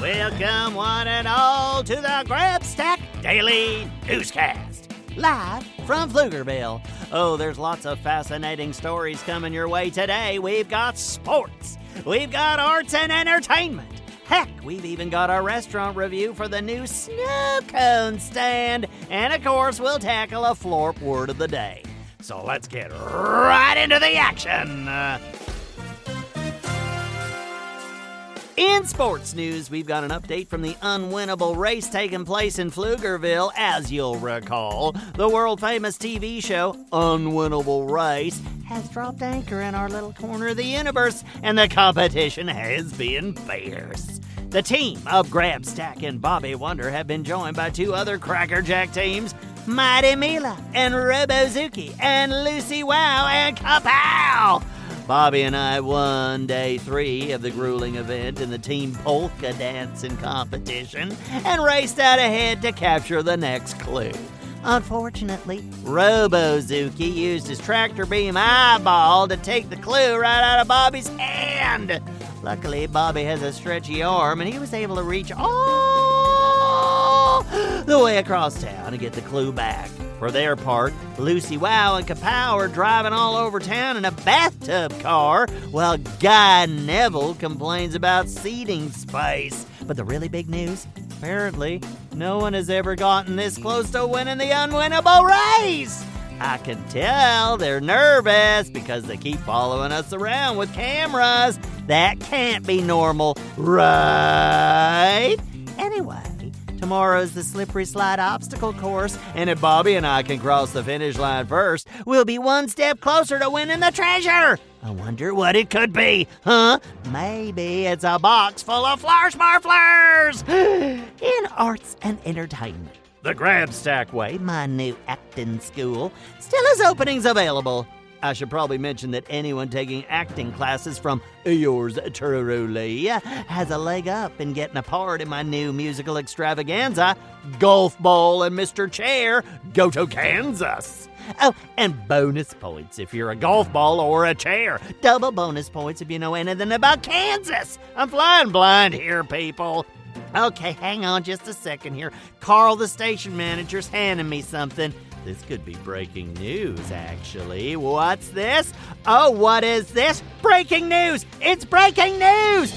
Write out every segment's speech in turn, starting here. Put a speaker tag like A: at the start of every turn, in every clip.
A: Welcome, one and all, to the Grabstack Daily Newscast. Live from Pflugerville. Oh, there's lots of fascinating stories coming your way today. We've got sports, we've got arts and entertainment. Heck, we've even got our restaurant review for the new snow cone stand. And of course, we'll tackle a florp word of the day. So let's get right into the action. Uh, In sports news, we've got an update from the unwinnable race taking place in Pflugerville. As you'll recall, the world famous TV show Unwinnable Race has dropped anchor in our little corner of the universe, and the competition has been fierce. The team of Grabstack and Bobby Wonder have been joined by two other Crackerjack teams, Mighty Mila and Robozuki and Lucy Wow and Kapow. Bobby and I won day three of the grueling event in the team polka dancing competition and raced out ahead to capture the next clue. Unfortunately, Robozuki used his tractor beam eyeball to take the clue right out of Bobby's hand. Luckily, Bobby has a stretchy arm and he was able to reach all the way across town to get the clue back. For their part, Lucy Wow and Kapow are driving all over town in a bathtub car, while Guy Neville complains about seating space. But the really big news apparently, no one has ever gotten this close to winning the unwinnable race. I can tell they're nervous because they keep following us around with cameras. That can't be normal, right? Anyway, Tomorrow's the slippery slide obstacle course, and if Bobby and I can cross the finish line first, we'll be one step closer to winning the treasure. I wonder what it could be, huh? Maybe it's a box full of flour smarflers in arts and entertainment. The Grabstack Way, my new acting school, still has openings available. I should probably mention that anyone taking acting classes from yours truly has a leg up in getting a part in my new musical extravaganza, Golf Ball and Mr. Chair Go to Kansas. Oh, and bonus points if you're a golf ball or a chair. Double bonus points if you know anything about Kansas. I'm flying blind here, people. Okay, hang on just a second here. Carl, the station manager's handing me something. This could be breaking news, actually. What's this? Oh, what is this? Breaking news! It's breaking news!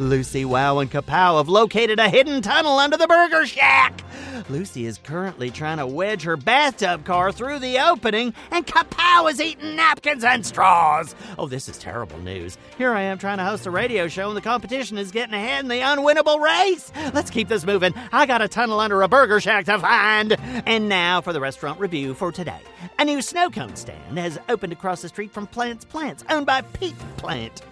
A: Lucy Wow and Kapow have located a hidden tunnel under the Burger Shack. Lucy is currently trying to wedge her bathtub car through the opening, and Kapow is eating napkins and straws. Oh, this is terrible news. Here I am trying to host a radio show, and the competition is getting ahead in the unwinnable race. Let's keep this moving. I got a tunnel under a burger shack to find. And now for the restaurant review for today. A new snow cone stand has opened across the street from Plants Plants, owned by Pete Plant.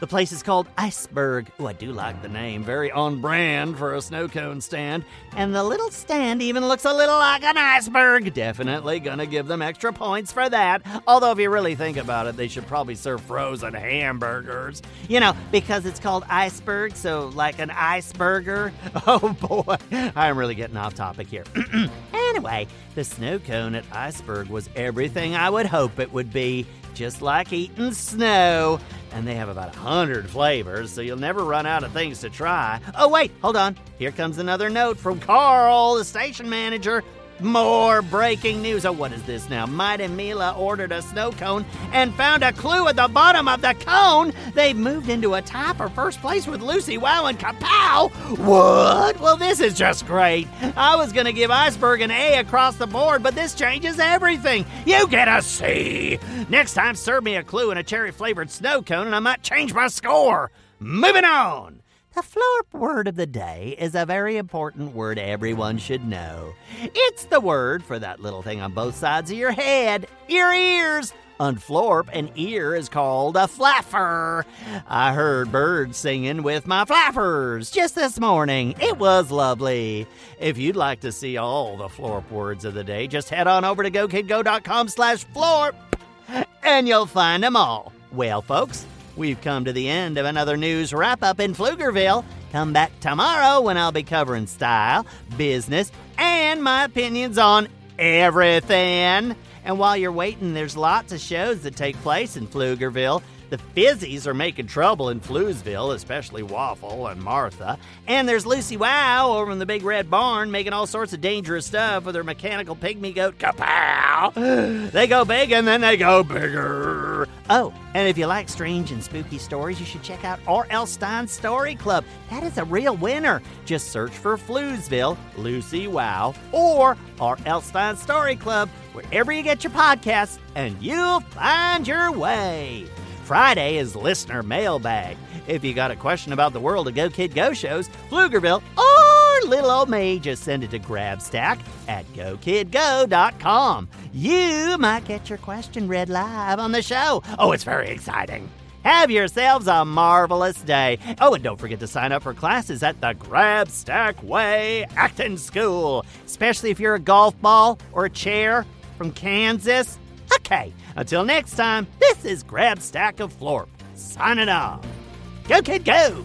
A: The place is called Iceberg. Oh, I do like the name. Very on brand for a snow cone stand. And the little stand even looks a little like an iceberg. Definitely gonna give them extra points for that. Although, if you really think about it, they should probably serve frozen hamburgers. You know, because it's called Iceberg, so like an iceberger. Oh boy, I'm really getting off topic here. anyway, the snow cone at Iceberg was everything I would hope it would be just like eating snow. And they have about a hundred flavors, so you'll never run out of things to try. Oh, wait, hold on. Here comes another note from Carl, the station manager. More breaking news. Oh, what is this now? Mighty Mila ordered a snow cone and found a clue at the bottom of the cone. They've moved into a tie for first place with Lucy Wow and Kapow. What? Well, this is just great. I was going to give Iceberg an A across the board, but this changes everything. You get a C. Next time, serve me a clue and a cherry flavored snow cone, and I might change my score. Moving on. The Florp word of the day is a very important word everyone should know. It's the word for that little thing on both sides of your head, your ears. On Florp, an ear is called a flapper. I heard birds singing with my flappers just this morning. It was lovely. If you'd like to see all the Florp words of the day, just head on over to gokidgo.com slash Florp and you'll find them all. Well, folks, We've come to the end of another news wrap up in Pflugerville. Come back tomorrow when I'll be covering style, business, and my opinions on everything. And while you're waiting, there's lots of shows that take place in Pflugerville. The Fizzies are making trouble in Floozeville, especially Waffle and Martha. And there's Lucy Wow over in the Big Red Barn making all sorts of dangerous stuff with her mechanical pygmy goat Kapow. They go big and then they go bigger. Oh, and if you like strange and spooky stories, you should check out R.L. Stine's Story Club. That is a real winner. Just search for Floozeville, Lucy Wow, or R.L. Stine Story Club wherever you get your podcasts, and you'll find your way. Friday is listener mailbag. If you got a question about the world of Go Kid Go shows, Pflugerville, little old me, just send it to Grabstack at GoKidGo.com. You might get your question read live on the show. Oh, it's very exciting. Have yourselves a marvelous day. Oh, and don't forget to sign up for classes at the Grabstack Way Acting School, especially if you're a golf ball or a chair from Kansas. Okay, until next time, this is Grabstack of Florp, signing off. Go, kid, go!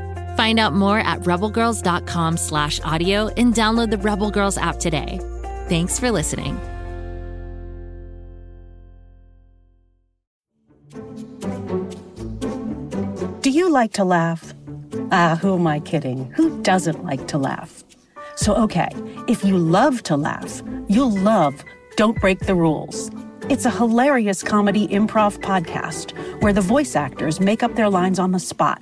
B: Find out more at rebelgirls.com slash audio and download the Rebel Girls app today. Thanks for listening.
C: Do you like to laugh? Ah, who am I kidding? Who doesn't like to laugh? So, okay, if you love to laugh, you'll love Don't Break the Rules. It's a hilarious comedy improv podcast where the voice actors make up their lines on the spot